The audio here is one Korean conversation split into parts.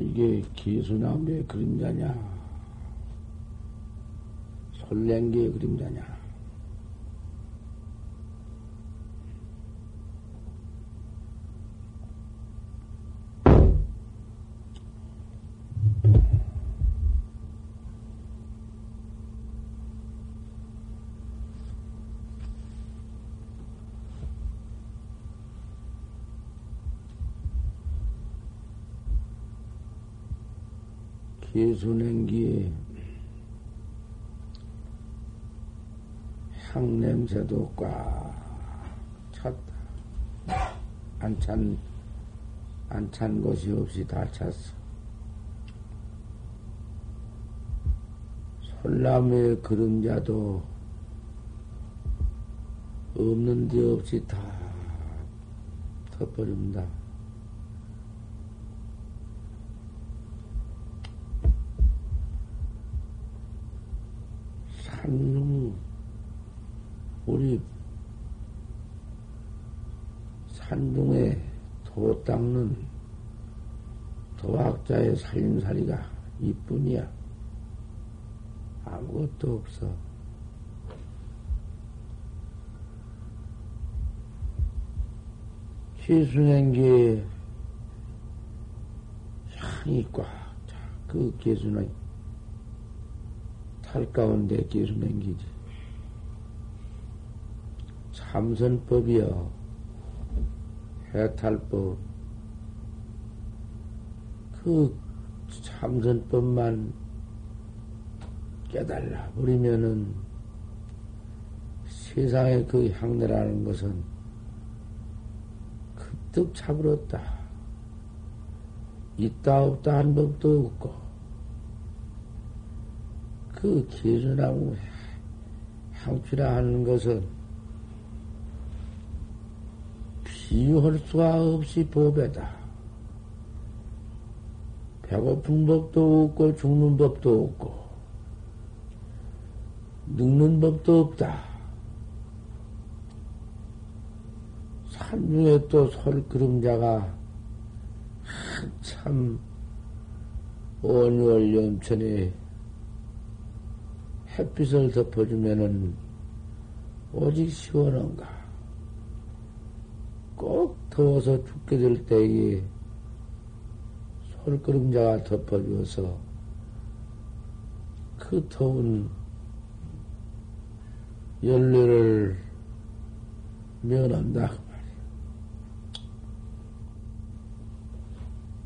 이게 기수나무의 그림자냐? 솔랭기의 그림자냐? 예순행기에 향냄새도 꽉 찼다. 안 찬, 안찬 것이 없이 다 찼어. 솔나무의 그림자도 없는 데 없이 다 덮어줍니다. 산중, 우리 산중에 도 닦는 도학자의 살림살이가 이뿐이야. 아무것도 없어. 시순행기에 향이 꽉 차. 그 개수는 탈 가운데 기수 맹기지. 참선법이여. 해탈법. 그 참선법만 깨달아 버리면은 세상의 그 향내라는 것은 그뜩 차버렸다. 있다 없다 한 법도 없고 그 기준하고 향취라 하는 것은 비유할 수가 없이 보배다. 배고픈 법도 없고 죽는 법도 없고 늙는 법도 없다. 산중에 또 솔그림자가 한참 온유월 염천에 햇빛을 덮어주면은 오직 시원한가. 꼭 더워서 죽게 될 때에 솔그림자가 덮어주어서 그 더운 연료를 면한다.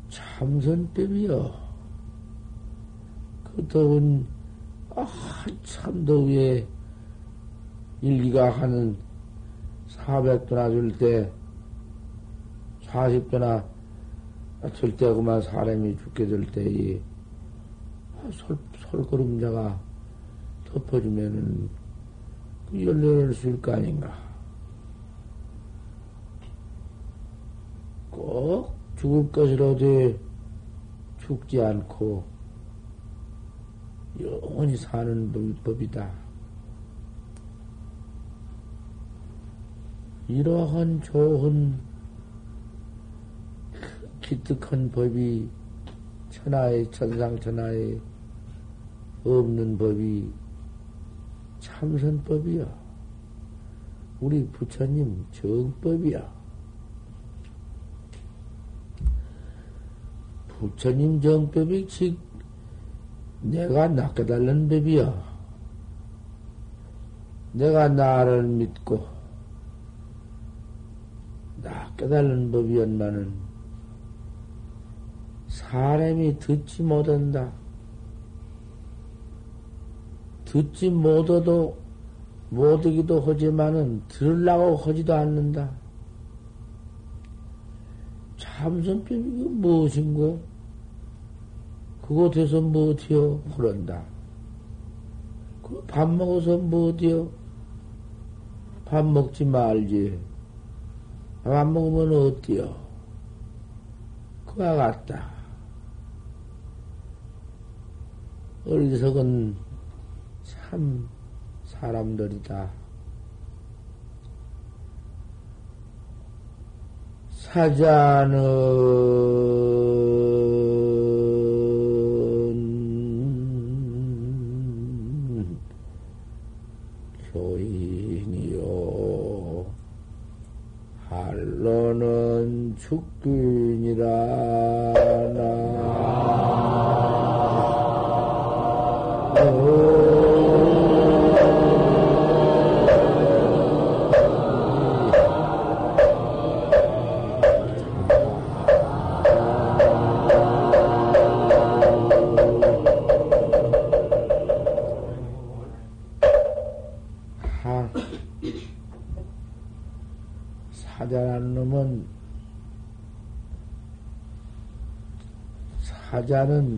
그 참선법이요. 그 더운 아, 한참 더위에 일기가 하는 400도나 줄 때, 40도나 절대 그만 사람이 죽게 될 때에 솔, 솔그림자가 덮어주면은 그 연료를 줄거 아닌가. 꼭 죽을 것이라도 죽지 않고 영원히 사는 법이다. 이러한 좋은 기특한 법이 천하의 천상천하에 없는 법이 참선법이야. 우리 부처님 정법이야. 부처님 정법이 즉 내가 낚아달는 법이여. 내가 나를 믿고 낚아달는 법이었나는 사람이 듣지 못한다. 듣지 못해도 못하기도 하지만은 들으려고 하지도 않는다. 참선법이 무엇인고? 그곳에서 뭐 어디요? 그런다. 그밥 먹어서 뭐 어디요? 밥 먹지 말지. 밥 먹으면 어때요? 그와 같다. 어리석은 참 사람들이다. 사자는 교인이요 할로는 죽균이라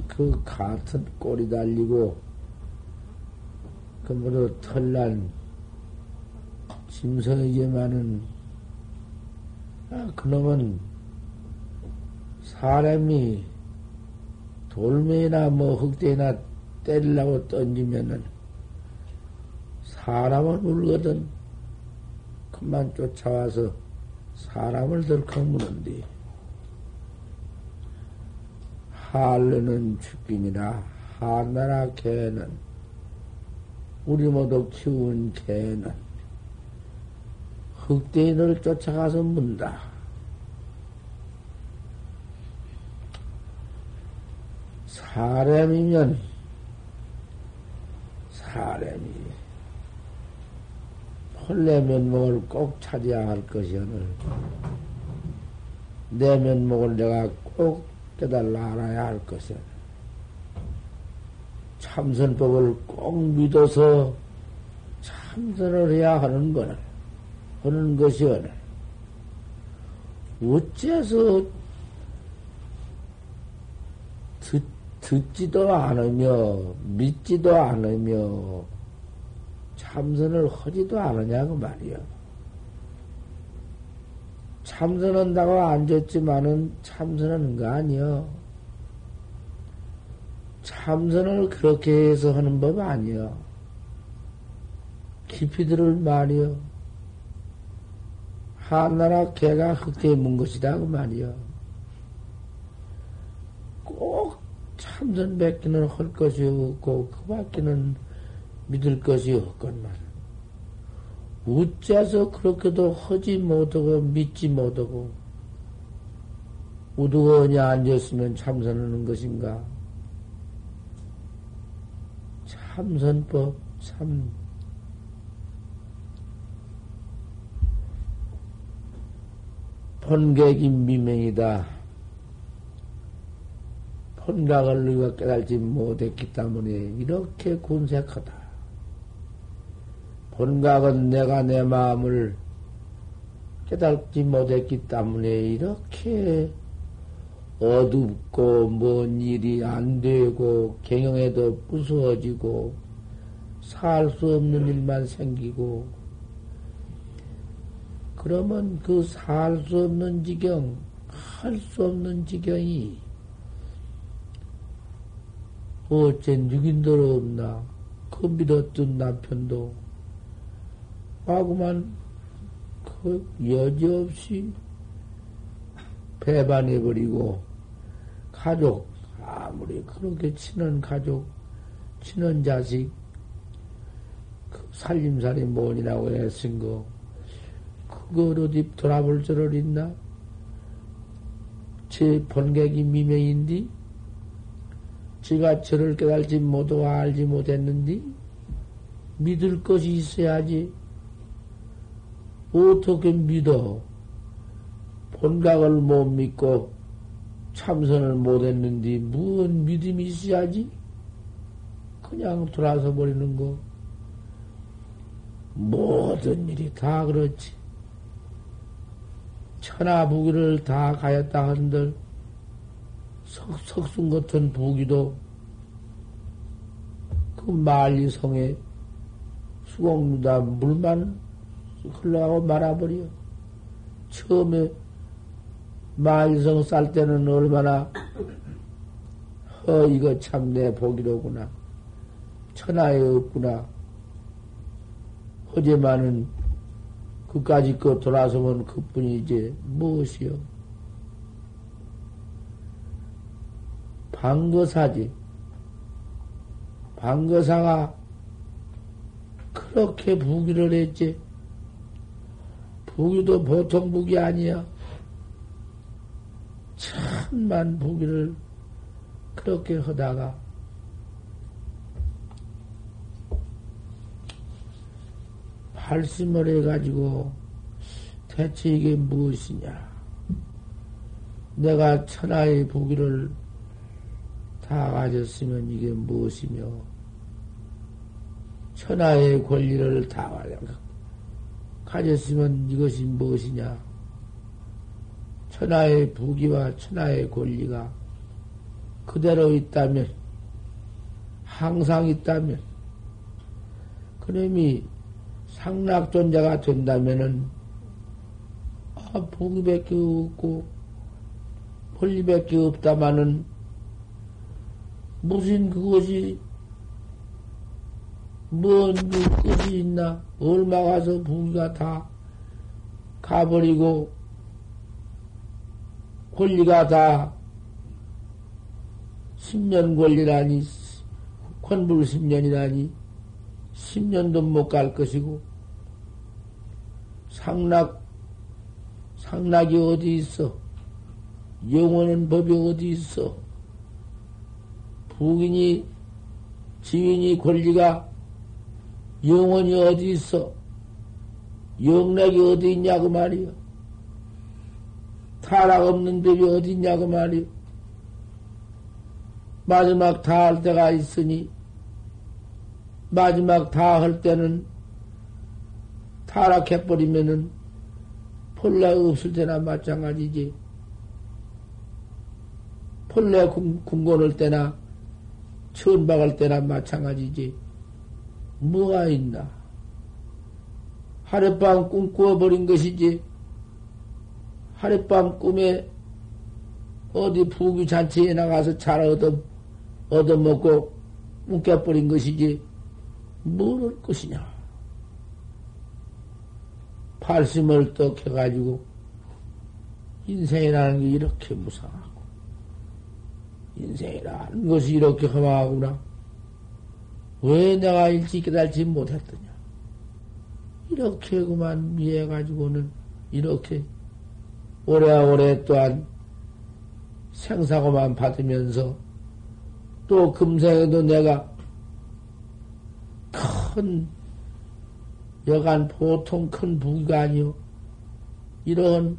그 같은 꼬리 달리고 그 모두 털난 짐승이지만은 아, 그놈은 사람이 돌멩이나 뭐 흙대나 때리려고 던지면은 사람은 울거든. 그만 쫓아와서 사람을 덜컥 무는데 할르는 죽긴이라 하나라 개는 우리 모두 키운 개는 흑대인을 쫓아가서 문다. 사람이면 사람이 본래 면목을 꼭 찾아야 할 것이 오늘 내 면목을 내가 꼭 깨달라 알아야 할 것은 참선법을 꼭 믿어서 참선을 해야 하는 거는 하는 것이 오늘 어째서 듣, 듣지도 않으며 믿지도 않으며 참선을 하지도 않으냐고 말이야. 참선한다고 앉았지만은 참선하는 거 아니여. 참선을 그렇게 해서 하는 법 아니여. 깊이 들을 말이여. 한나라 개가 흑대에 문 것이다 그 말이여. 꼭 참선 뱉기는 할 것이 없고 그 밖에는 믿을 것이 없건만. 어째서 그렇게도 하지 못하고 믿지 못하고 우두거니 앉았으면 참선하는 것인가? 참선법 참 번객이 미명이다. 번각을 우리가 깨달지 못했기 때문에 이렇게 군색하다. 본각은 내가 내 마음을 깨닫지 못했기 때문에 이렇게 어둡고 뭔 일이 안 되고 경영에도 무서워지고 살 수 없는 일만 생기고 그러면 그 살 수 없는 지경, 할 수 없는 지경이 어째 육인들 없나? 그 믿었던 남편도 하고만 그 여지없이 배반해버리고 가족 아무리 그렇게 친한 가족 친한 자식 그 살림살이 뭔이라고 애쓴 거 그걸 어디 돌아볼 줄을 있나? 제 번객이 미명인디 제가 저를 깨달지 못하고 알지 못했는디 믿을 것이 있어야지. 어떻게 믿어? 본각을 못 믿고 참선을 못 했는데 무슨 믿음이 있어야지? 그냥 돌아서 버리는 거. 모든 일이 다 그렇지. 천하 부기를 다 가였다 한들 석, 석순 같은 부기도 그 만리성에 수공루다 물만 흘러가고 말아버려. 처음에 마일성 쌀 때는 얼마나 허 이거 참 내 복이로구나. 천하에 없구나. 어제만은 그까지 거 돌아서면 그뿐이 이제 무엇이요? 방거사지. 방거사가 그렇게 부기를 했지. 부귀도 보통 부귀 아니야. 천만 부귀를 그렇게 하다가 발심을 해가지고 대체 이게 무엇이냐? 내가 천하의 부귀를 다 가졌으면 이게 무엇이며 천하의 권리를 다 가졌 으면 이것이 무엇이냐? 천하의 부귀와 천하의 권리가 그대로 있다면, 항상 있다면, 그놈이 상락존자가 된다면은, 아, 부귀밖에 없고, 권리밖에 없다마는, 무슨 그것이, 뭔그 끝이 있나? 얼마 가서 부귀가 다 가버리고, 권리가 다 10년 권리라니, 권불 10년이라니, 10년도 못 갈 것이고, 상락, 상락이 어디 있어? 영원한 법이 어디 있어? 부인이, 지인이 권리가 영원히 어디 있어? 영락이 어디 있냐고 말이야. 타락 없는 법이 어디 있냐고 말이야. 마지막 다 할 때가 있으니, 마지막 다 할 때는 타락해버리면은 본래 없을 때나 마찬가지지. 본래 궁궐할 때나 천박할 때나 마찬가지지. 뭐가 있나? 하룻밤 꿈꾸어버린 것이지. 하룻밤 꿈에 어디 부귀 잔치에 나가서 잘 얻어 얻어먹고 묶여버린 것이지 뭐를 것이냐. 팔심을 떡 해가지고 인생이라는 게 이렇게 무상하고 인생이라는 것이 이렇게 험하구나. 왜 내가 일찍 깨달지 못했더냐. 이렇게 그만 미해가지고는 이렇게 오래오래 또한 생사고만 받으면서 또 금생에도 내가 큰 여간 보통 큰 부귀가 아니요. 이런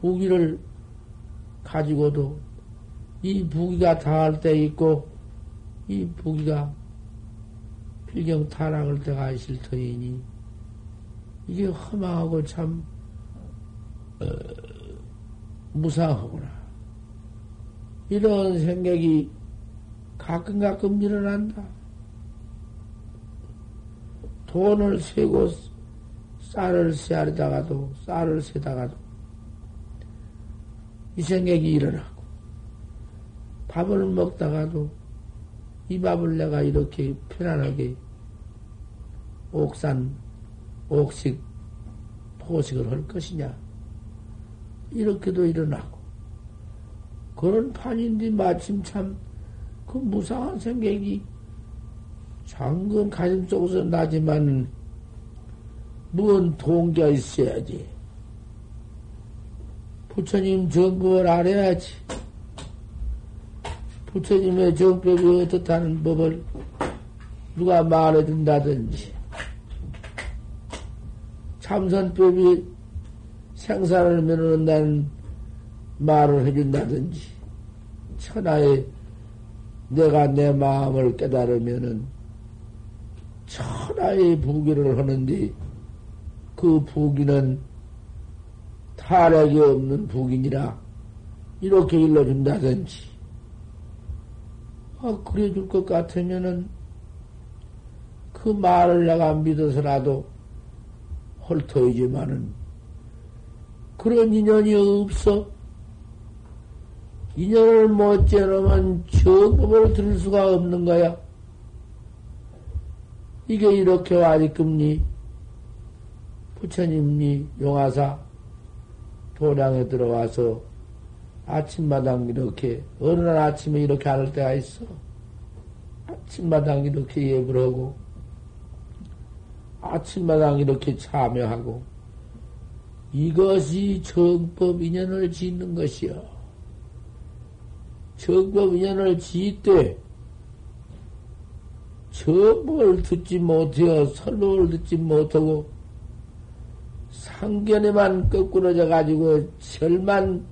부귀를 가지고도 이 부귀가 다할 때 있고 이 부귀가 필경 타락할 때가 있을 터이니 이게 험하고 참 어, 무상하구나. 이런 생각이 가끔 가끔 일어난다. 돈을 세고 쌀을 세하려다가도 쌀을 세다가도 이 생각이 일어나고 밥을 먹다가도 이 밥을 내가 이렇게 편안하게 옥산 옥식 포식을 할 것이냐 이렇게도 일어나고 그런 판인데 마침 참 그 무상한 생각이 장근 가슴 속에서 나지만은 뭔 동기가 있어야지. 부처님 정법을 알아야지. 부처님의 정법이 어떻다는 법을 누가 말해준다든지, 참선법이 생사를 면한다는 말을 해준다든지, 천하에 내가 내 마음을 깨달으면은 천하의 부귀를 하는데 그 부귀는 타락이 없는 부귀니라. 이렇게 일러준다든지 아 그래 줄 것 같으면은 그 말을 내가 믿어서라도 헐터이지만은 그런 인연이 없어 인연을 못 재놓으면 정법을 들을 수가 없는 거야. 이게 이렇게 와리금니 부처님이 용화사 도량에 들어와서 아침마당 이렇게 어느 날 아침에 이렇게 안을 때가 있어. 아침마당 이렇게 예불 하고 아침마당 이렇게 참여하고 이것이 정법 인연을 짓는 것이요. 정법 인연을 짓되 정법을 듣지 못해요. 설법을 듣지 못하고 상견에만 거꾸러져 가지고 절만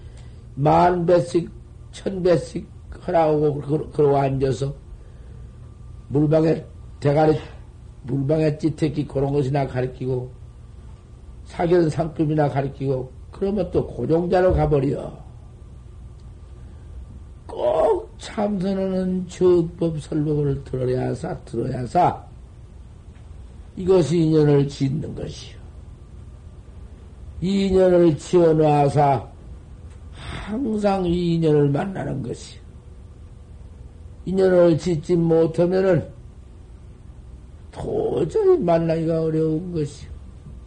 만 배씩 천 배씩 하라고 그러고 앉아서 물방에 대가리 물방에 찌태기 그런 것이나 가르치고 사견 상급이나 가르치고 그러면 또 고종자로 가버려. 꼭 참선하는 정법 설법을 들어야사 들어야사 이것이 인연을 짓는 것이요. 이 인연을 지어놔서 항상 이 인연을 만나는 것이요. 인연을 짓지 못하면은 도저히 만나기가 어려운 것이요.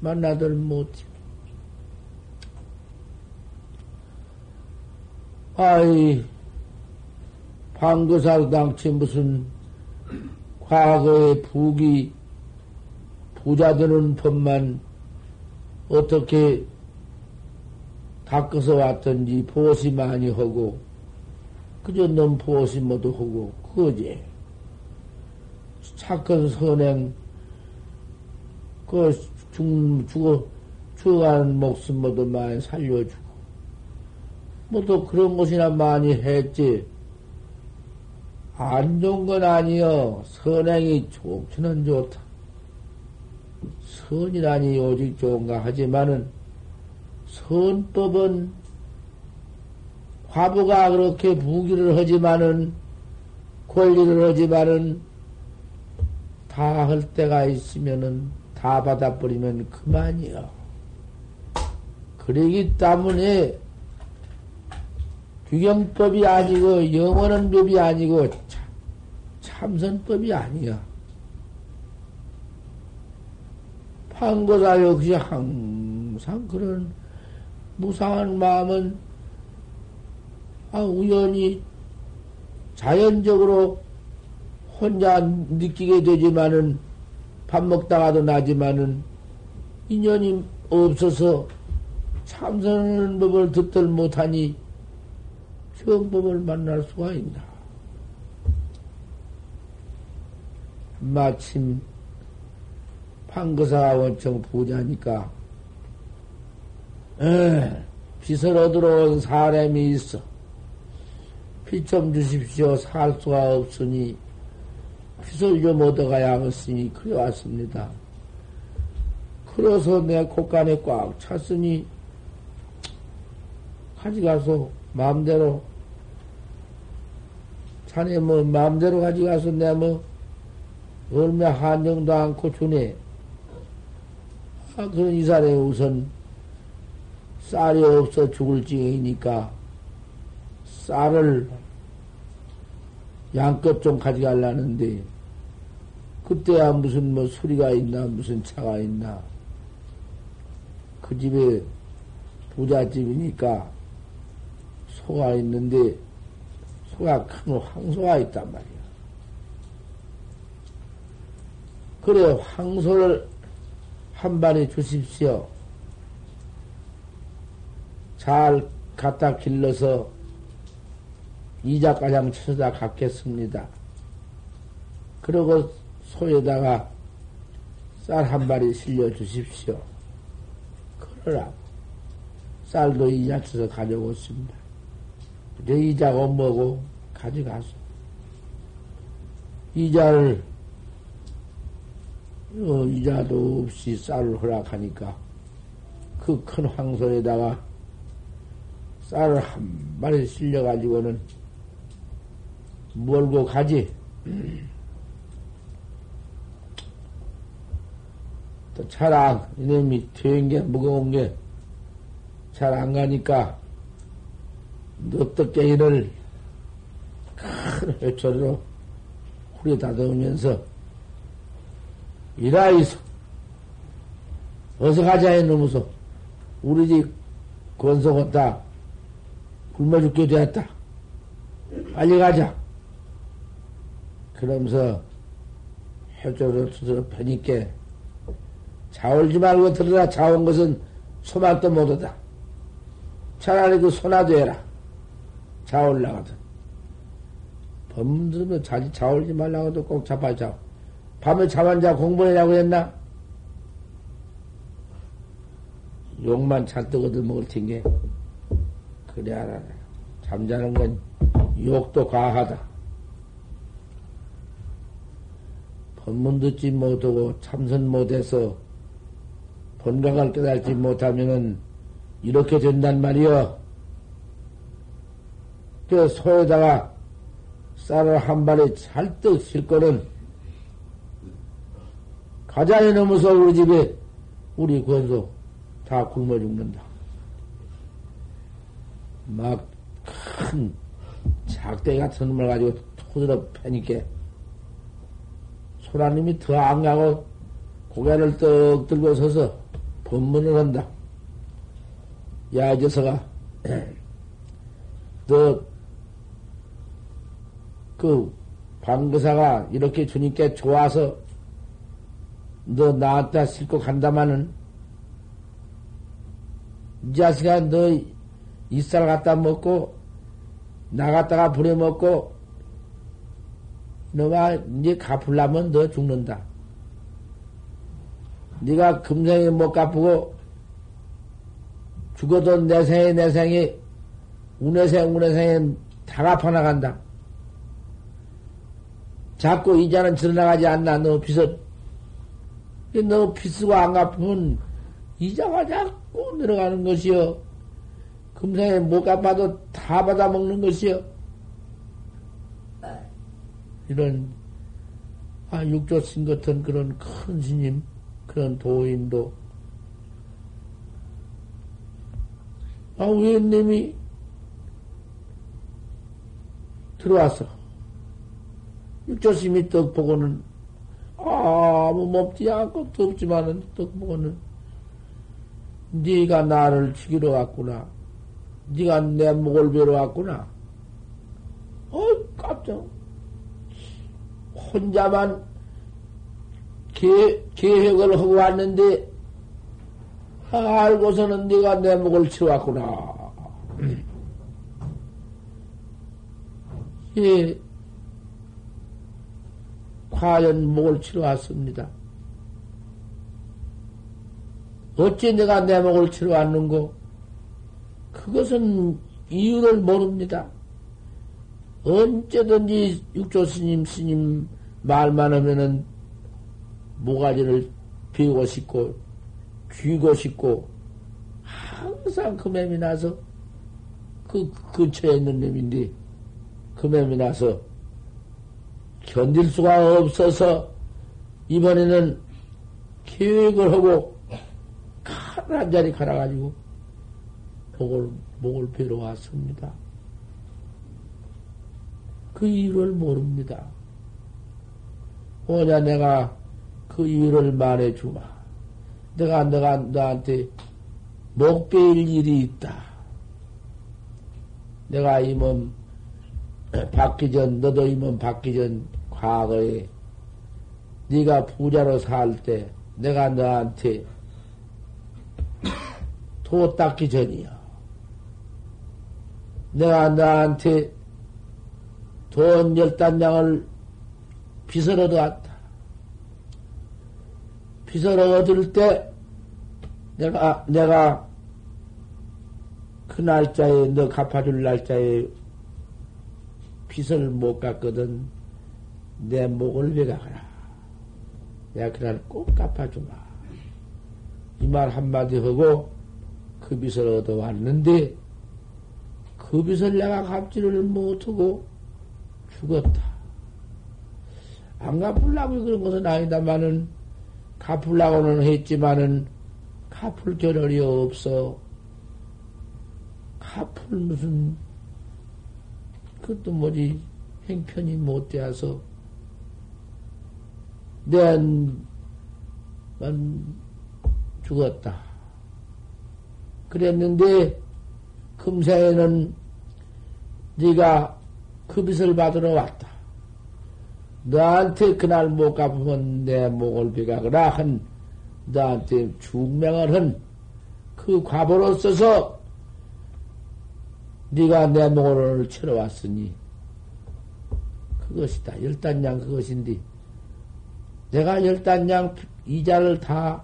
만나들 못해. 아이, 방거사 당치 무슨 과거의 부기, 부자 되는 법만 어떻게 닦아서 왔던지 보시 많이 하고, 그저 넌 보시 모두 하고, 그거지. 착한 선행, 그 죽, 죽어, 죽어가는 목숨 모두 많이 살려주고, 뭐또 그런 것이나 많이 했지. 안 좋은 건 아니여. 선행이 좋기는 좋다. 선이라니 오직 좋은가 하지만은, 선법은 화부가 그렇게 부기를 하지만은, 권리를 하지만은, 다 할 때가 있으면은, 다 받아버리면 그만이요. 그러기 때문에 규경법이 아니고 영원한 법이 아니고 참선법이 아니야. 판고사 역시 항상 그런 무상한 마음은 아, 우연히 자연적으로 혼자 느끼게 되지만은 밥 먹다가도 나지만은 인연이 없어서 참선하는 법을 듣들 못하니 정법을 만날 수가 있나. 마침 판거사 원청 부자니까 에, 빚을 얻으러 온 사람이 있어. 빚 좀 주십시오. 살 수가 없으니 빚을 좀 얻어가야겠으니 그래 왔습니다. 그래서 내 곳간에 꽉 찼으니 가져가서 마음대로 자네 뭐 마음대로 가져가서 내 뭐 얼마 한정도 않고 주네. 아, 그런 이 사람이 우선 쌀이 없어 죽을 징이니까 쌀을 양껏 좀 가져가려는데 그때야 무슨 뭐 소리가 있나 무슨 차가 있나 그 집에 부잣집이니까 소가 있는데 소가 큰 황소가 있단 말이야. 그래 황소를 한 마리 주십시오. 잘 갖다 길러서 이자가장 쳐다 갖겠습니다. 그리고 소에다가 쌀 한 마리 실려 주십시오. 그러라. 쌀도 이자 쳐서 가져오습니다. 내 이자가 뭐고 가져가서 이자를 어, 이자도 없이 쌀을 허락하니까 그 큰 황소에다가 쌀을 한 마리 실려가지고는 몰고 가지. 또 차랑 이놈이 튀은 게 무거운 게 잘 안 가니까 넙떡갱이를 큰 회초리로 후리 다듬으면서 이라이소 어서 가자 이놈으소 우리 집 권속 다 굶어 죽게 되었다 빨리 가자 그러면서 회초리를 두드러 패니까 자올지 말고 들으라 자온 것은 소만도 못하다. 차라리 그 소나도 해라. 자올라가든. 범들면 자지 자올지 말라고도 꼭 잡아 자. 밤에 잠안자 공부해라고 했나? 욕만 잔뜩 얻어 먹을 텐게. 그래 알아라. 잠자는 건 욕도 과하다. 법문 듣지 못하고 참선 못해서 본각을 깨달지 못하면은 이렇게 된단 말이여. 그 소에다가 쌀을 한 발에 찰떡 싣거는 가자에 넘어서 우리 집에 우리 권소 다 굶어 죽는다. 막 큰 작대 같은 놈을 가지고 토들어 패니까 소라님이 더 안 가고 고개를 떡 들고 서서 법문을 한다. 야, 이 녀석아, 너, 그, 방거사가 이렇게 주니까 좋아서 너 나왔다 싣고 간다마는 이 자식아 너 이쌀 갖다 먹고 나갔다가 부려먹고 너가 이제 갚으려면 너 죽는다. 네가 금생에 못 갚고 죽어도 내 생에 내 생에 운해생 운해생에 다 갚아나간다. 자꾸 이자는 지나가지 않나 너 빚을 너 빚쓰고 안 갚으면 이자가 자꾸 늘어가는 것이요. 금생에 못 갚아도 다 받아먹는 것이요. 이런 아 육조신 같은 그런 큰 스님 그런 도인도 아 위원님이 들어와서 육조심이 떡 보고는 아무 먹지 않고 덥지만은 떡 보고는 네가 나를 죽이러 왔구나. 네가 내 목을 베러 왔구나. 어 깜짝. 혼자만 계, 계획을 하고 왔는데 알고서는 네가 내 목을 치웠구나. 예, 과연 목을 치러 왔습니다. 어찌 내가 내 목을 치러 왔는고? 그것은 이유를 모릅니다. 언제든지 육조 스님, 스님 말만 하면은 모가지를 비우고 싶고, 쥐고 싶고, 항상 그 맴이 나서, 그 근처에 있는 뱀인데, 그 맴이 나서, 견딜 수가 없어서, 이번에는 계획을 하고, 칼 한 자리 갈아가지고, 목을, 목을 베러 왔습니다. 그 이유를 모릅니다. 오냐 내가 그 이유를 말해주마. 내가 내가 너한테 목 베일 일이 있다. 내가 이 몸 받기 전 너도 이 몸 받기 전 과거에 네가 부자로 살 때 내가 너한테 도 닦기 전이야. 내가 너한테 돈 열단량을 빚을 얻어왔다. 빚을 얻을 때 내가, 내가 그 날짜에, 너 갚아줄 날짜에 빚을 못 갚거든. 내 목을 베가거라. 내가 그날 꼭 갚아주마. 이 말 한마디 하고 그 빚을 얻어왔는데 그 빚을 내가 갚지를 못하고 죽었다. 안 갚으려고 그런 것은 아니다마는 갚으려고는 했지만은 갚을 겨를이 없어. 갚을 무슨 그것도 뭐지 행편이 못 되어서 내만 죽었다. 그랬는데 금세에는 네가 그 빚을 받으러 왔다. 너한테 그날 못 갚으면 내 목을 베가거라 한 너한테 증명을 한 그 과보로 써서 네가 내 노를 치러 왔으니 그것이다. 열단량 그것인데 내가 열단량 이자를 다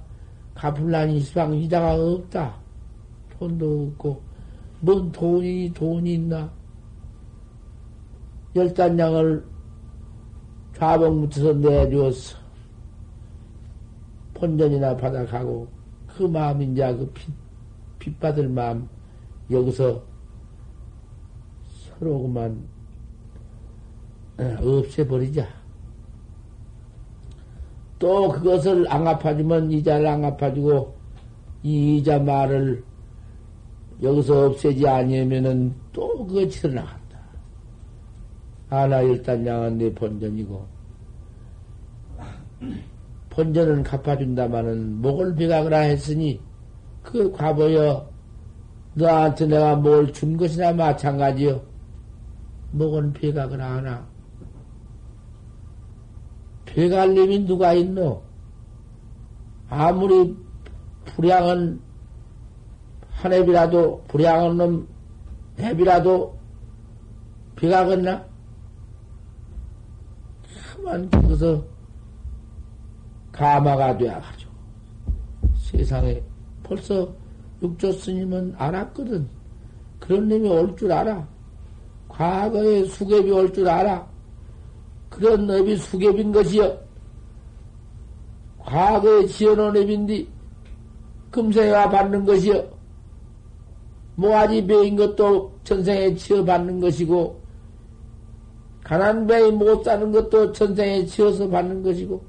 갚을라니 시방 이자가 없다. 돈도 없고 뭔 돈이 돈이 있나? 열단량을 좌봉부터서 내주었어. 본전이나 받아가고 그 마음 이제 그 빚, 빚받을 마음 여기서 서로 그만 어, 없애버리자. 또 그것을 안 갚아주면 이자를 안 갚아주고 이 이자 말을 여기서 없애지 아니면은 또 그거 치러 나간다. 아나 일단 양은 내 본전이고 본전은 갚아준다마는 목을 비가거라 했으니 그 과보여 너한테 내가 뭘 준 것이나 마찬가지요. 목은 비가거라 하나. 배갈 놈이 누가 있노? 아무리 불량은 한 앱이라도, 불량한 놈 앱이라도 배가겠나? 그만 거기서 가마가 되어가지고 세상에 벌써 육조 스님은 알았거든. 그런 놈이 올 줄 알아. 과거에 수갭이 올 줄 알아. 그런 놈이 수갭인 것이여. 과거에 지어놓은 놈인데 금생에와 받는 것이여. 뭐 모아지 배인 것도 전생에 지어받는 것이고 가난 배에 못 사는 것도 전생에 지어서 받는 것이고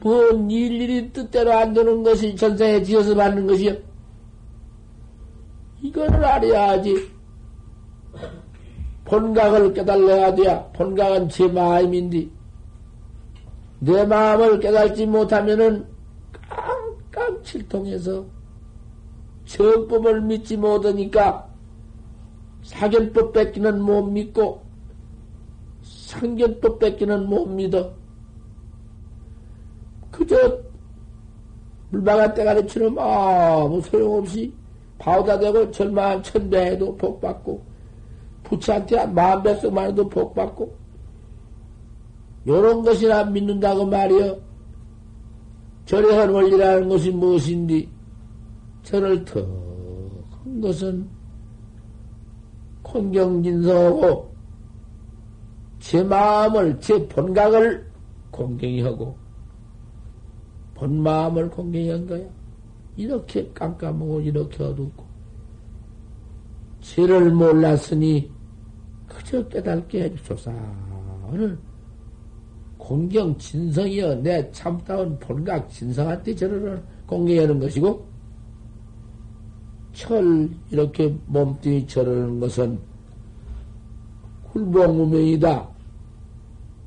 뭔 일일이 뜻대로 안 되는 것이 전생에 지어서 받는 것이여. 이거를 알아야지. 본각을 깨달아야 돼야. 본각은 제 마음인데, 내 마음을 깨달지 못하면은 깡깡 칠통해서 정법을 믿지 못하니까 사견법 뺏기는 못 믿고 상견법 뺏기는 못 믿어. 그저 물방아 때가리처럼 아무 소용없이 바우다 되고 절만 천배해도 복받고 부처한테 백성만 해도 복받고 요런 것이나 믿는다고 말이여 절에한 원리라는 것이 무엇인지 절을 턱한 것은 콘경진서하고 제 마음을 제 본각을 공경히 하고 본 마음을 공경히 한 거야. 이렇게 깜깜하고 이렇게 어둡고 죄를 몰랐으니 그저 깨닫게 해주소서. 오늘 공경 진성이여 내 참다운 본각 진성한테 저를 공경하는 것이고 철 이렇게 몸뚱이 절하는 것은 굴복무명이다.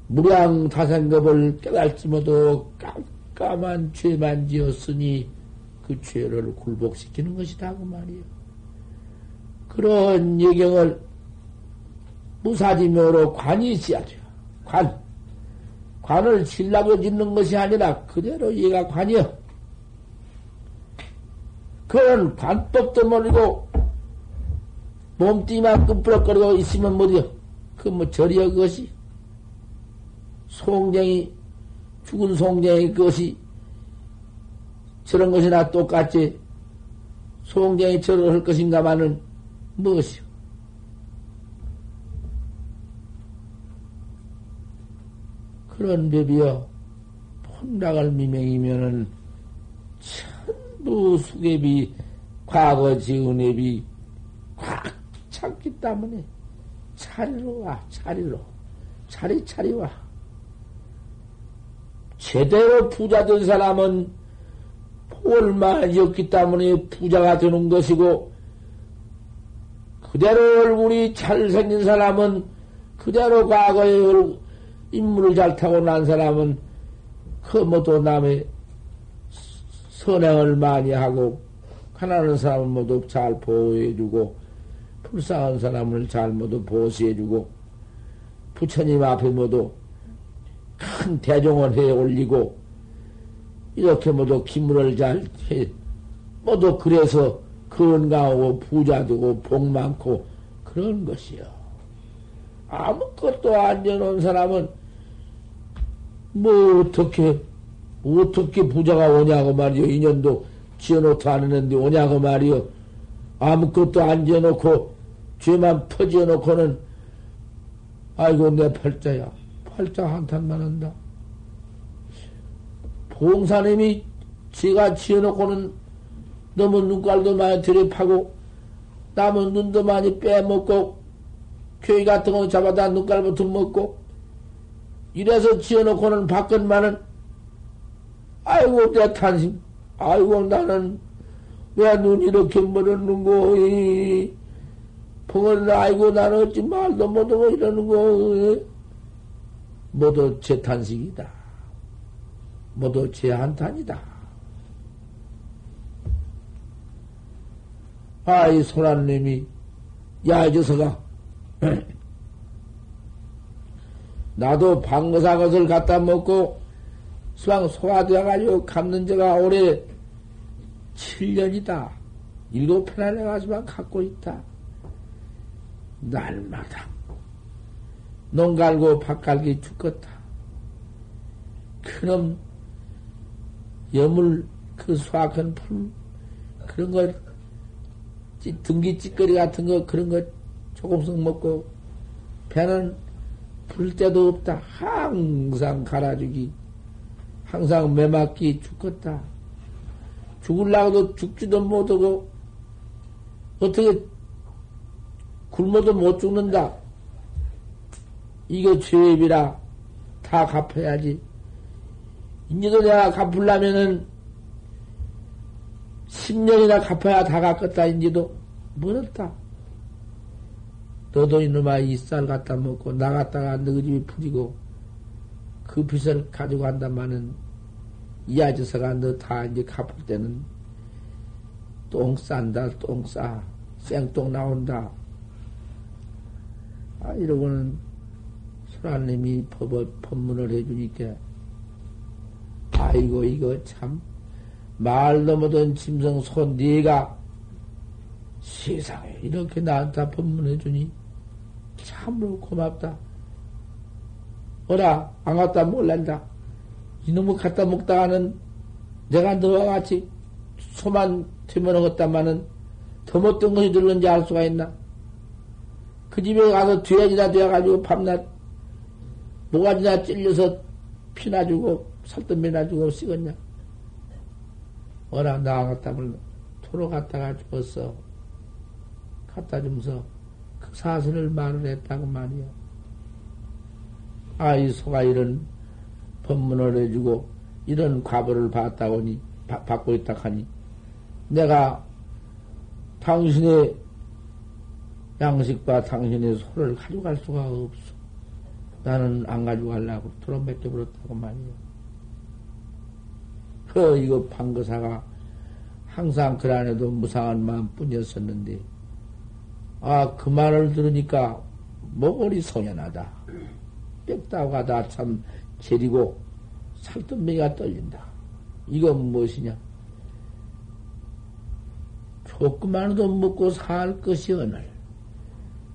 무량타생급을 깨달지 못하고 깜깜한 죄만 지었으니 그 죄를 굴복시키는 것이다 그 말이요. 그런 예경을 무사지묘로 관이 돼요. 관. 관을 질라고 짓는 것이 아니라 그대로 얘가 관이요. 그런 관법도 모르고 몸뚱이만 끔부럭거리고 있으면 뭐디요? 그 뭐 절이여 그것이 송쟁이 죽은 송쟁이 그것이 저런 것이나 똑같이 송쟁이 절을 할 것인가마는 무엇이요? 그런 법이여 혼락을 미명이면은 수ገብ이 과거 지은 앱이 꽉 찼기 때문에 차리로 와 차리로 차리 차리 와 제대로 부자 된 사람은 얼마였기 때문에 부자가 되는 것이고 그대로 얼굴이 잘생긴 사람은 그대로 과거에 인물을 잘 타고 난 사람은 그 모두 남의 선행을 많이 하고 가난한 사람은 모두 잘 보호해주고 불쌍한 사람을 잘 모두 보수해주고 부처님 앞에 모두 큰 대종을 해 올리고 이렇게 모두 기물을 잘 해, 뭐도 그래서 건강하고 부자 되고 복 많고 그런 것이요. 아무것도 안 지어놓은 사람은 뭐 어떻게 어떻게 부자가 오냐고 말이요. 인연도 지어놓다 않았는데 오냐고 말이요. 아무것도 안 지어놓고 죄만 퍼지어놓고는 아이고 내 팔자야. 팔자 한탄만 한다. 봉사님이 지가 지어놓고는 너무 눈깔도 많이 들이파고 남은 눈도 많이 빼먹고 교회 같은 거 잡아다 눈깔부터 먹고 이래서 지어놓고는 밖은만은 아이고 내 탄심 아이고 나는 왜 눈 이렇게 멀었는 거 펑을 아이고 나는 어찌 말도 못하고 이러는 거 모두 제 탄식이다. 모두 제 한탄이다. 아, 이 소란님이, 야, 이 녀석아. 나도 방거사 것을 갖다 먹고, 수왕 소화되어가지고 갚는 지가 올해 7년이다. 일곱 편안에 가지만 갖고 있다. 날마다. 농 갈고 밭 갈기 죽겠다. 그놈, 여물, 그 수확한 풀, 그런 걸 등기 찌꺼리 같은 거 그런 거 조금씩 먹고 배는 불 때도 없다. 항상 갈아주기. 항상 매맞기 죽겠다. 죽을라고도 죽지도 못하고 어떻게 굶어도 못 죽는다. 이거 죄입이라 다 갚아야지. 이제도 내가 갚으려면은 10년이나 갚아야 다 갚겠다, 인지도. 멀었다. 너도 이놈아 이 쌀 갖다 먹고 나갔다가 너희 집이 풀리고 그 빚을 가지고 간다마는 이 아저씨가 너 다 이제 갚을 때는 똥 싼다, 똥 싸. 생똥 나온다. 아, 이러고는 소라님이 법, 법문을 해주니까 아이고, 이거 참 말도 못한 짐승 손 네가 세상에 이렇게 나한테 법문해주니 참으로 고맙다. 어라 안 갔다 몰란다. 이놈을 갖다 먹다가는 내가 너와 같이 소만 되면먹었다마는 더 못된 것이 들는지 알 수가 있나? 그 집에 가서 뒤에지나 되어가지고 밤낮 모가지나 찔려서 피나 주고 살점이나 주고 쓰겄냐? 워낙 나갔다면 토로 갖다가 줬어. 갖다 주면서 그 사슬을 말을 했다고 말이야. 아, 이 소가 이런 법문을 해주고 이런 과보를 받다 오니, 받고 있다 하니 내가 당신의 양식과 당신의 소를 가져갈 수가 없어. 나는 안 가져가려고 토로 맡겨버렸다고 말이야. 그, 이거 판거사가 항상 그 안에도 무상한 마음뿐이었었는데, 아, 그 말을 들으니까 목걸이 소연하다. 빽다가다 참 제리고 살점매가 떨린다. 이건 무엇이냐? 조그만도 먹고 살 것이 오늘.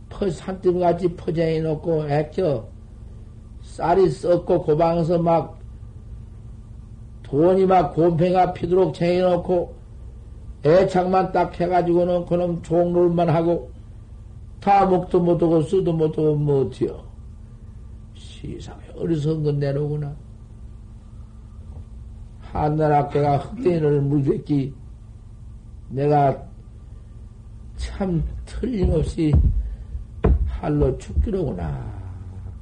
퍼, 산뜸같이 포장해 놓고 애껴 쌀이 썩고 고방에서 막 돈이 막 곰팽아 피도록 쟁여놓고 애착만 딱 해가지고는 그놈 종놀만 하고 다 먹도 못하고 쓰도 못하고 뭐 어때요? 세상에 어리석은 건 내놓구나. 한나라께가 흑대인을 물겠기 내가 참 틀림없이 할로 죽기로구나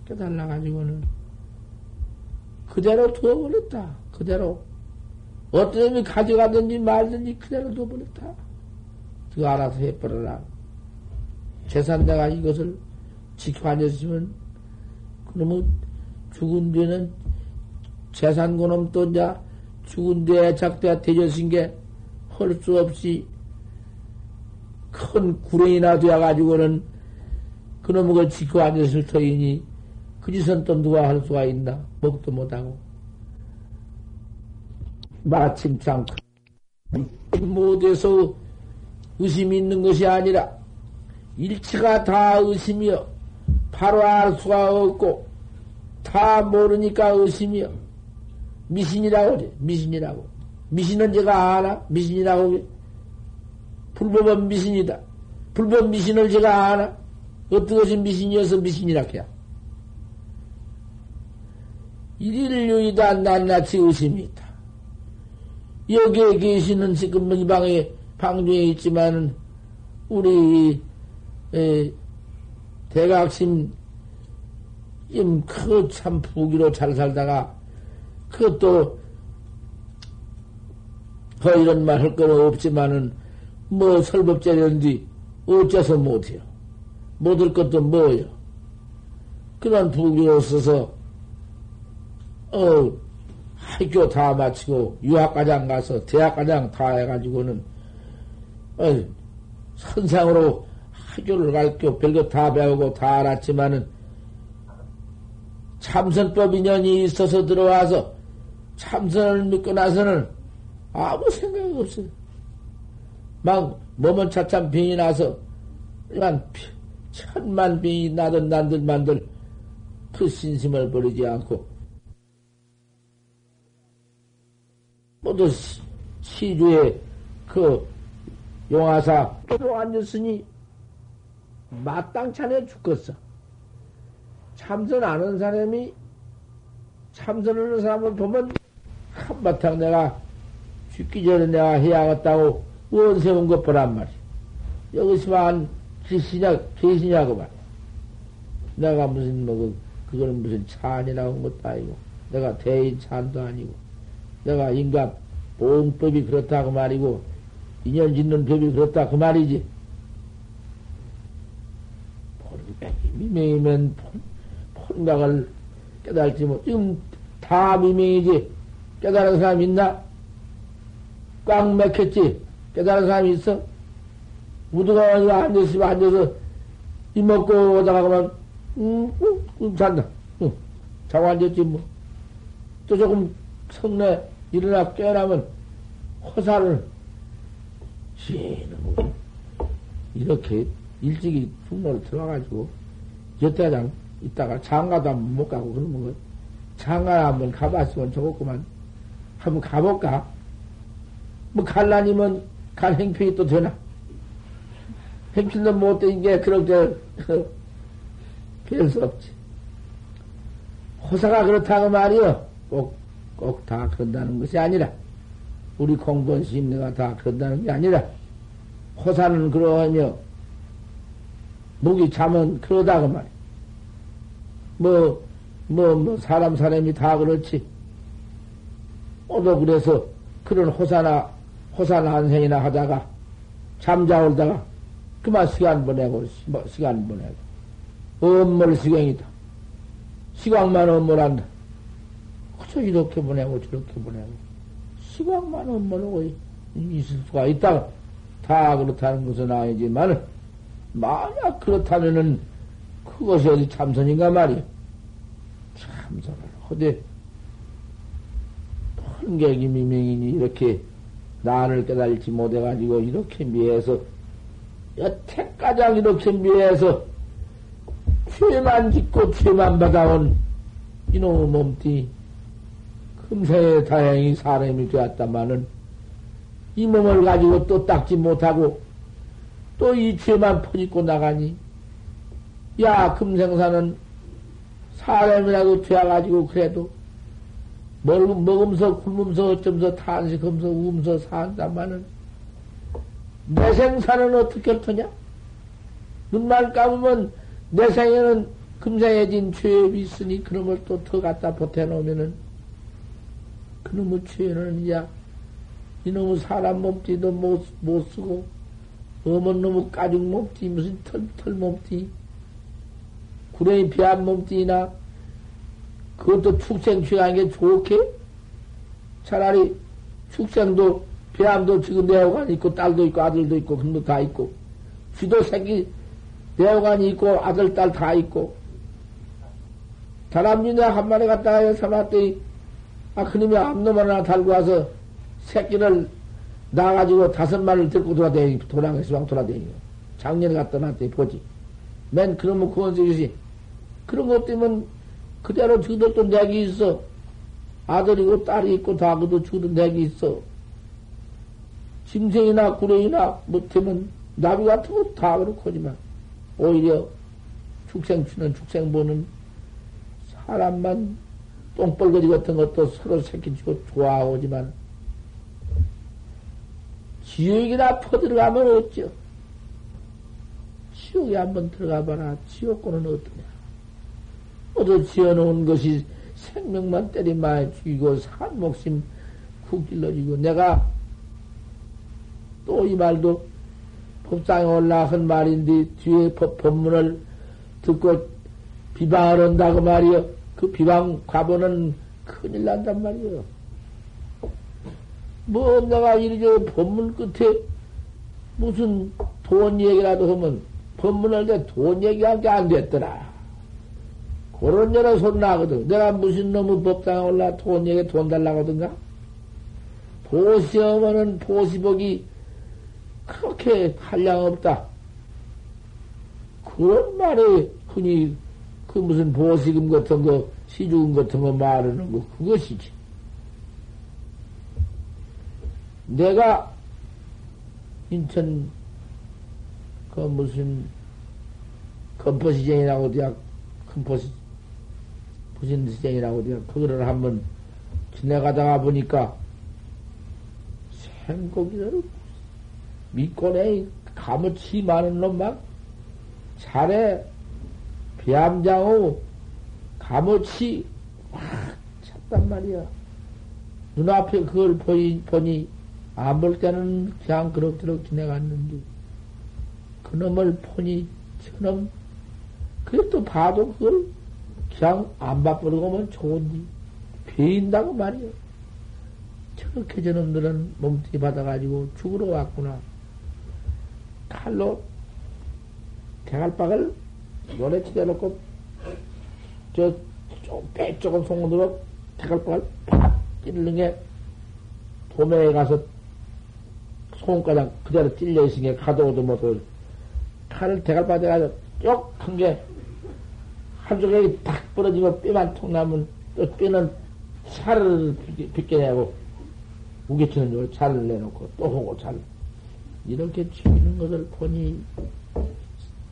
깨달아가지고는 그대로 두어버렸다. 그대로 어떤 놈이 가져가든지 말든지 그대로 둬버렸다. 그거 알아서 해버려라. 재산 내가 이것을 지켜 앉았으면 그러면 죽은 뒤에는 재산 그놈 또 이제 죽은 뒤에 작대가 되졌은 게 할 수 없이 큰 구렁이나 되어가지고는 그놈을 그 지켜 앉았을 터이니 그 짓은 또 누가 할 수가 있나? 먹도 못하고. 마침 참 못해서 의심이 있는 것이 아니라 일체가 다 의심이여 바로 알 수가 없고 다 모르니까 의심이여 미신이라고 그래 미신이라고. 미신은 제가 아나? 미신이라고 불법은 미신이다. 불법 미신을 제가 아나? 어떤 것이 미신이어서 미신이라 해야? 일일유이다 낱낱이 의심이 있다. 여기에 계시는 지금 이 방에 방중에 있지만은 우리 에, 대각심 임그참 부기로 잘 살다가 그것도 그 이런 말할건 없지만은 뭐 설법자였는데 어째서 못해요. 못할 것도 뭐요. 그런 부기로 써서 어 학교 다 마치고 유학과장 가서 대학과장 다 해가지고는 어, 선상으로 학교를 갈교 별거 다 배우고 다 알았지만은 참선법 인연이 있어서 들어와서 참선을 믿고 나서는 아무 생각이 없어요. 막 몸은 차참 병이 나서 한 천만 병이 나던 난들만들 그 신심을 버리지 않고 모두 시주에 그 용화사 또 앉았으니 마땅찮에 죽겠어. 참선 아는 사람이 참선하는 사람을 보면 한바탕 내가 죽기 전에 내가 해야겠다고 원세운 것 보란 말이야. 여기서만 귀신이냐, 귀신이냐고 말이야. 내가 무슨, 뭐, 그, 그거는 무슨 찬이라고 한 것도 아니고, 내가 대인 찬도 아니고, 내가 인간 보험법이 그렇다고 말이고, 인연 짓는 법이 그렇다 그 말이지. 미명이면 폰각을 깨달지 뭐 지금 다 미명이지 깨달은 사람 있나? 꽉 막혔지 깨달은 사람이 있어? 무드가 앉아서 앉아서 이 먹고 오다가 그만 음, 음, 음 잔다. 음, 자고 앉았지 뭐. 또 조금 성내 일어나 깨어나면 호사를 시는 이렇게 일찍이 풍로를 들어가가지고 여태장 있다가 장가도 한번 못 가고 그러면 그 장가 한번 가봤으면 좋겠구만 한번 가볼까? 뭐 갈라니면 갈 행편이 또 되나? 행편도 못 되는 게 그렇게 별수 없지. 호사가 그렇다고 말이요. 꼭, 꼭 다 그런다는 것이 아니라, 우리 공돈 심리가 다 그런다는 게 아니라, 호사는 그러하며, 목이 잠은 그러다고 말이야. 뭐, 뭐, 뭐, 사람, 사람이 다 그렇지. 오도 그래서 그런 호사나, 호사나 한생이나 하다가 잠자올다가 그만 시간 보내고, 뭐, 시간 보내고. 업물 시경이다. 시광만 업무란다. 그저 이렇게 보내고 저렇게 보내고. 시광만 업무라고 있을 수가 있다. 다 그렇다는 것은 아니지만, 만약 그렇다면은, 그것이 어디 참선인가 말이야. 참선을 하되, 판객이 미명이니 이렇게 나를 깨달지 못해가지고 이렇게 미해서, 여태까지 이렇게 미해서, 죄만 짓고 죄만 받아온 이놈의 몸띠, 금세에 다행히 사람이 되었다마는, 이 몸을 가지고 또 닦지 못하고, 또 이 죄만 퍼짓고 나가니, 야, 금생사는 사람이라도 되어가지고 그래도 먹음, 먹으면서 굶으면서 어쩌면서 탄식하면서 우면서 산다마는 내 생사는 어떻게 할터냐? 눈만 감으면 내 생에는 금생에 진 죄업이 있으니 그놈을 또 더 갖다 보태놓으면은 그놈의 죄는 야 이놈의 사람 몸띠도 못, 못 쓰고 어먼 놈의 까죽 몸띠 무슨 털, 털 몸띠 구렁이 비한 몸띠나 그것도 축생 취한 게 좋게 차라리 축생도 비암도 지금 내어관 있고 딸도 있고 아들도 있고 그런 거다 있고 쥐도 새끼 내어관이 있고 아들 딸 다 있고 다람쥐나 한 마리 갖다가 삼았더니 아 그놈이 암놈 하나 달고 와서 새끼를 나가지고 다섯 마리를 데리고 돌아다니, 도랑에서 돌아다니고. 작년에 갔다 놨더니 보지. 맨 그러면 그원석이지. 그런 것 때문에 그대로 죽어도 내기 있어. 아들이고 딸이 있고 다 그도 죽어도 내기 있어. 짐승이나 구레이나 못하면 나비 같은 거다 그렇고 하지만 오히려 축생 추는 축생 보는 사람만 똥벌거지 같은 것도 서로 새끼치고 좋아하지만 지옥이나 퍼들어가면 어쩌? 지옥에 한번 들어가 봐라. 지옥고는 어떠냐? 모두 지어놓은 것이 생명만 때리 많이 죽이고 산 목심 쿡 찔러지고 내가 또 이 말도 법상에 올라 한 말인데 뒤에 법, 법문을 듣고 비방을 한다고 말이요. 그 비방 과보는 큰일 난단 말이요. 뭐 내가 이리저 법문 끝에 무슨 돈 얘기라도 하면 법문할 때돈 얘기한 게 안 됐더라. 그런 여러 소리 나거든. 내가 무슨 놈의 법당에 올라 돈 얘기 돈 달라고 하든가? 보시어머는 보시복이 그렇게 한량 없다. 그런 말에 흔히 그 무슨 보시금 같은 거, 시주금 같은 거 말하는 거, 그것이지. 내가 인천 그 무슨 건포시장이라고 대학 건포시 부신시장이라고 대학 그거를 한번 지나가다가 보니까 생고기를 밑권에 가무치 많은 놈막 잘해 비암장우 가무치 막 찼단 말이야. 눈앞에 그걸 보이, 보니 안 볼 때는 그냥 그럭저럭 지나갔는데 그놈을 보니 저놈 그래도 봐도 그걸 그냥 안 바쁘고 하면 좋은지 베인다고 말이야. 저렇게 저놈들은 몸뚱이 받아가지고 죽으러 왔구나. 칼로 대갈박을 노래 치대놓고 저빼 조금 송으로 대갈박을 팍 찌르는 게 도매에 가서 손가락 그대로 찔려 있으니 가도 오도 못하고 칼을 대갈박에 가서 쪽한 게 한쪽에 탁 부러지면 뼈만 통 나면 또 뼈는 살을 벗겨내고 우겨치는 줄 살을 내놓고 또 하고 살. 이렇게 죽이는 것을 보니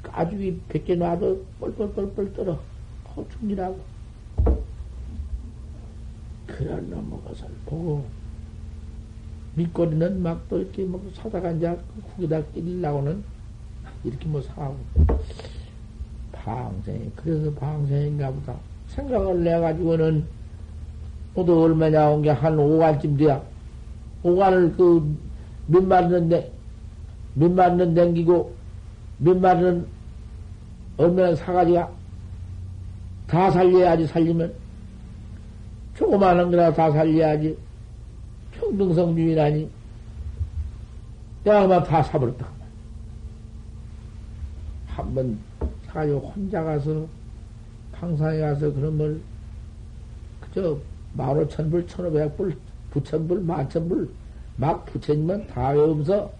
가죽이 벗겨 놔도 뻘뻘뻘뻘 떨어 포충이라고. 그런 놈의 것을 보고 밑거리는 막 또 이렇게 뭐 사다가 이제 후기다 끼리려고는 이렇게 뭐 사고 방생이 그래서 방생인가 보다. 생각을 내가지고는 모두 얼마냐 온 게 한 5관쯤 돼야. 5관을 그 몇 마리는 내, 몇 마리는 댕기고 몇 마리는 얼마나 사가지가 다 살려야지 살리면 조그마한 거나 다 살려야지 평등성 주의라니 내가 아마 다 사버렸다. 한번 사 가지고 혼자 가서 방사에 가서 그런 걸 그저 만 오천 불, 천오백 불, 부천 불, 만천 불 막 부처님은 다 외우면서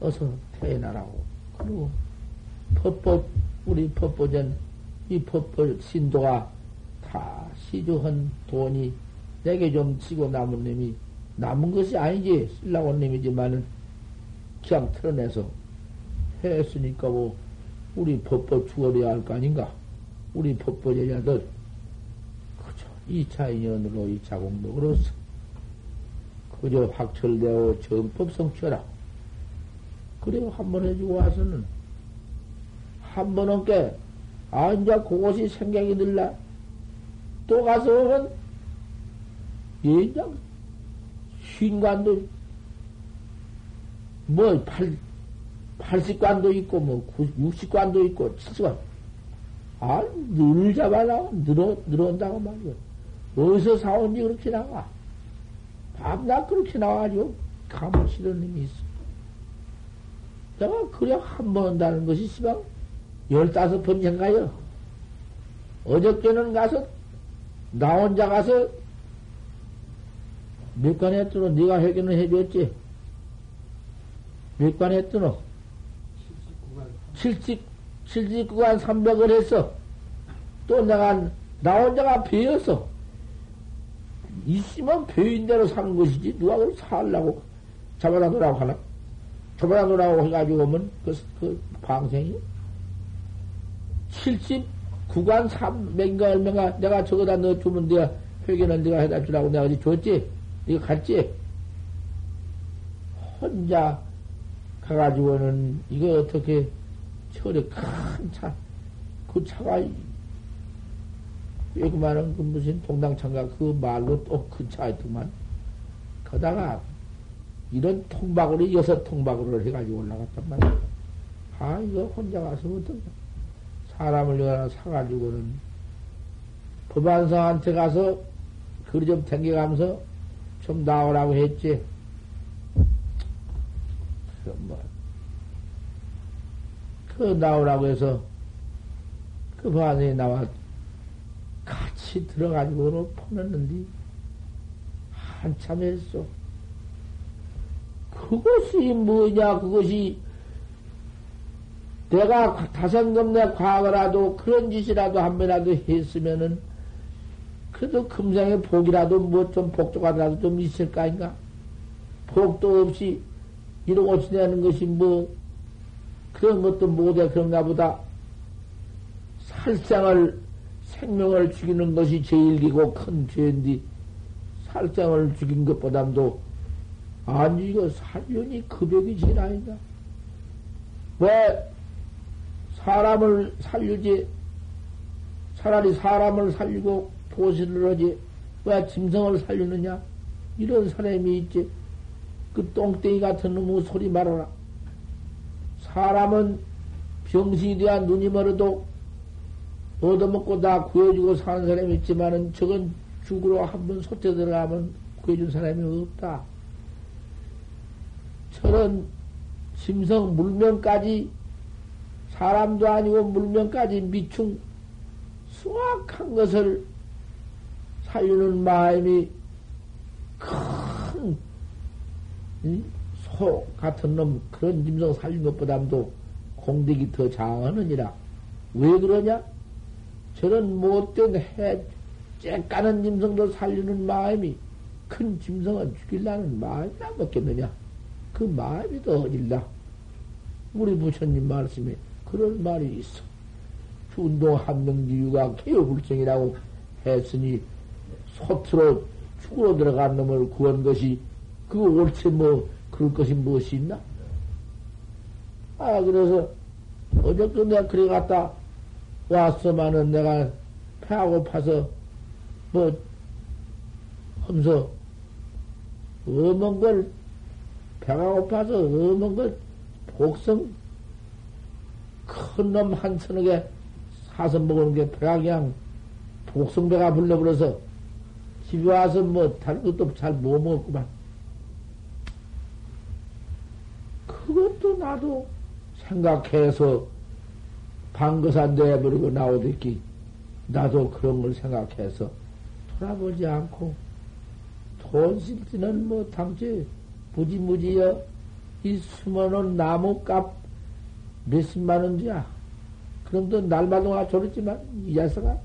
어서 태어나라고. 그리고 법법 우리 법보전 이 법보 신도가 다 시주한 돈이 내게 좀 치고 남은 놈이 남은 것이 아니지. 쓸라고 놈이지만은 그냥 틀어내서 했으니까 뭐 우리 법보 주어려야 할 거 아닌가? 우리 법보 제자들 그저 2차 인연으로 2차 공덕으로서 그저 확철되어 정법 성취하라. 그래요 한번 해주고 와서는 한 번 넘게 아 이제 그것이 생각이 들라 또 가서 보면 예장 쉰관도 뭐 팔, 80관도 있고, 뭐, 60관도 있고, 70관. 아, 늘 잡아나와. 늘어, 늘어온다고 말이야. 어디서 사온지 그렇게 나와. 밤낮 그렇게 나와가지고, 감을 실은 놈이 있어. 내가 그래 한번 한다는 것이 시방 열다섯 번째인가요? 어저께는 가서, 나 혼자 가서, 몇간 했더니 네가 회견을 해줬지. 몇관 했더노? 70, 79관 300을 했어. 또 내가, 나 혼자가 배였어. 있으면 배인 대로 사는 것이지. 누가 그걸 살라고 잡아다 놓으라고 하나? 잡아다 놓으라고 해가지고 오면 그, 그 방생이? 79관 300인가 얼마가 내가 저거다 넣어주면 내가 회계는 네가 해다 주라고 내가 어디 줬지? 네가 갔지? 혼자 가가지고는 이거 어떻게 철에 큰 차, 그 차가 왜 그만한 그 무슨 동당창가 그 말로 또큰 차였더만 거다가 이런 통박으로 여섯 통박으로 해가지고 올라갔단 말이야. 아 이거 혼자 가서 어떤 사람을 여러 사가지고는 법안성한테 가서 그리 좀 댕겨가면서 좀 나오라고 했지. 그 뭐, 그 나오라고 해서 그 반에 나와 같이 들어가지고 퍼냈는데 한참 했어. 그것이 뭐냐, 그것이 내가 다성금내 과거라도 그런 짓이라도 한 번이라도 했으면은 그래도 금생의 복이라도 뭐 좀 복조가라도 좀 있을 거 아닌가? 복도 없이 이러고 지내는 것이 뭐 그런 것도 못해 그런가 보다. 살생을 생명을 죽이는 것이 제일 기고 큰 죄인데 살생을 죽인 것보담도 아니 이거 살륜이 급여이 제일 아닌가? 왜 사람을 살리지 차라리 사람을 살리고 보시를 하지 왜 짐승을 살리느냐? 이런 사람이 있지. 그 똥땡이 같은 놈의 소리 말아라. 사람은 병신이 돼야 눈이 멀어도 얻어먹고 다 구해주고 사는 사람이 있지만은 저건 죽으러 한번 소태 들어가면 구해준 사람이 없다. 저런 심성 물면까지 사람도 아니고 물면까지 미충 수확한 것을 살리는 마음이 큰, 소 같은 놈, 그런 짐승 살린 것보다도 공덕이 더 장하느니라. 왜 그러냐? 저런 못된 해, 쬐까는 짐승도 살리는 마음이 큰 짐승은 죽이려는 마음이나 먹겠느냐? 그 마음이 더 어질다. 우리 부처님 말씀에 그런 말이 있어. 운동 한명지유가 개요불정이라고 했으니 소트로 축으로 들어간 놈을 구한 것이 그거 옳지 뭐 그럴 것이 무엇이 있나? 아 그래서 어저께 내가 그래 갔다 왔어만은 내가 배하고 파서 뭐 하면서 어먼 걸 배가 고파서 어먼 걸 복성 큰 놈 한 서너 개 사서 먹는 게 배가 그냥 복성배가 불러버려서 집에 와서 뭐 다른 것도 잘 못 먹었구만. 그것도 나도 생각해서 방거산 내버리고 나오듯이 나도 그런 걸 생각해서 돌아보지 않고 돈 쓸지는 뭐 당시 무지무지여 이 숨어놓은 나무값 몇십만 원이야. 그럼도 날마다 와 졸었지만 이 자식아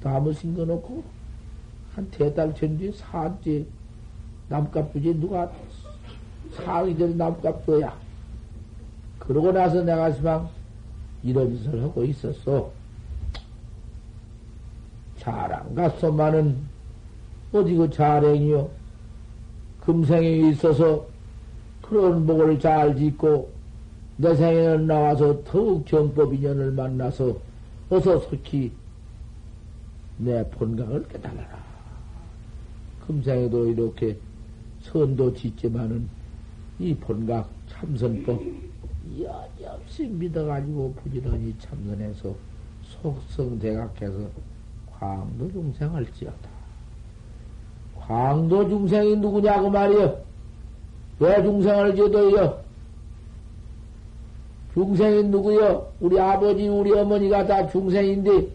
나무 신거 놓고 한 대달 전뒤에 사한째 나무값 주지 누가 사하기 전에 나무값 줘야. 그러고 나서 내가 시방 이런 짓을 하고 있었어. 자랑 갔소만은 어디 그 자랭이요. 금생에 있어서 그런 복을 잘 짓고 내 생에는 나와서 더욱 정법 인연을 만나서 어서 속히 내 본각을 깨달아라. 금생에도 이렇게 선도 짓지만은 이 본각 참선법 여지없이 믿어가지고 부지런히 참선해서 속성 대각해서 광도 중생을 지었다. 광도 중생이 누구냐고 말이여. 왜 중생을 지어도요? 중생이 누구여? 우리 아버지, 우리 어머니가 다 중생인데,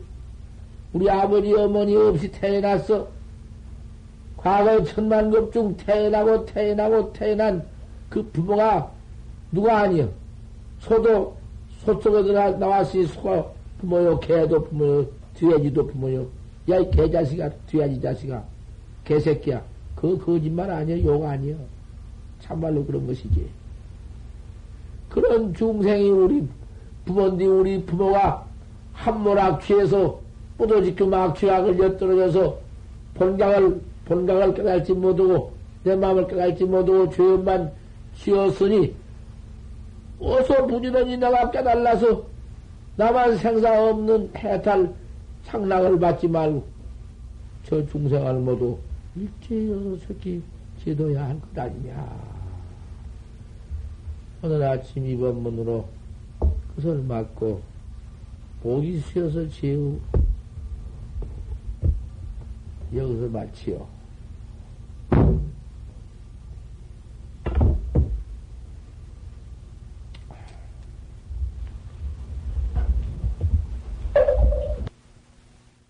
우리 아버지, 어머니 없이 태어났어. 과거 천만급 중 태어나고 태어나고 태어난 그 부모가 누가 아니요? 소도, 소 속에 들어 나왔으니 소가 부모요, 개도 부모요, 돼지도 부모요. 야, 이 개자식아, 돼지 자식아, 개새끼야. 그 거짓말 아니야, 욕 아니야. 참말로 그런 것이지. 그런 중생이 우리 부모인데 우리 부모가 한모락 취해서 뿌도지그 막취학을 엿들어져서 본각을, 본각을 깨달지 못하고 내 마음을 깨달지 못하고 죄만 지었으니 어서 부지런히 내가 깨달라서 나만 생사 없는 해탈 상락을 받지 말고 저 중생을 모두 일제히 새끼 지도야 할 것 아니냐. 오늘 아침 이번 문으로 그것을 맞고 복이 쉬어서 지우 여기서 마치요.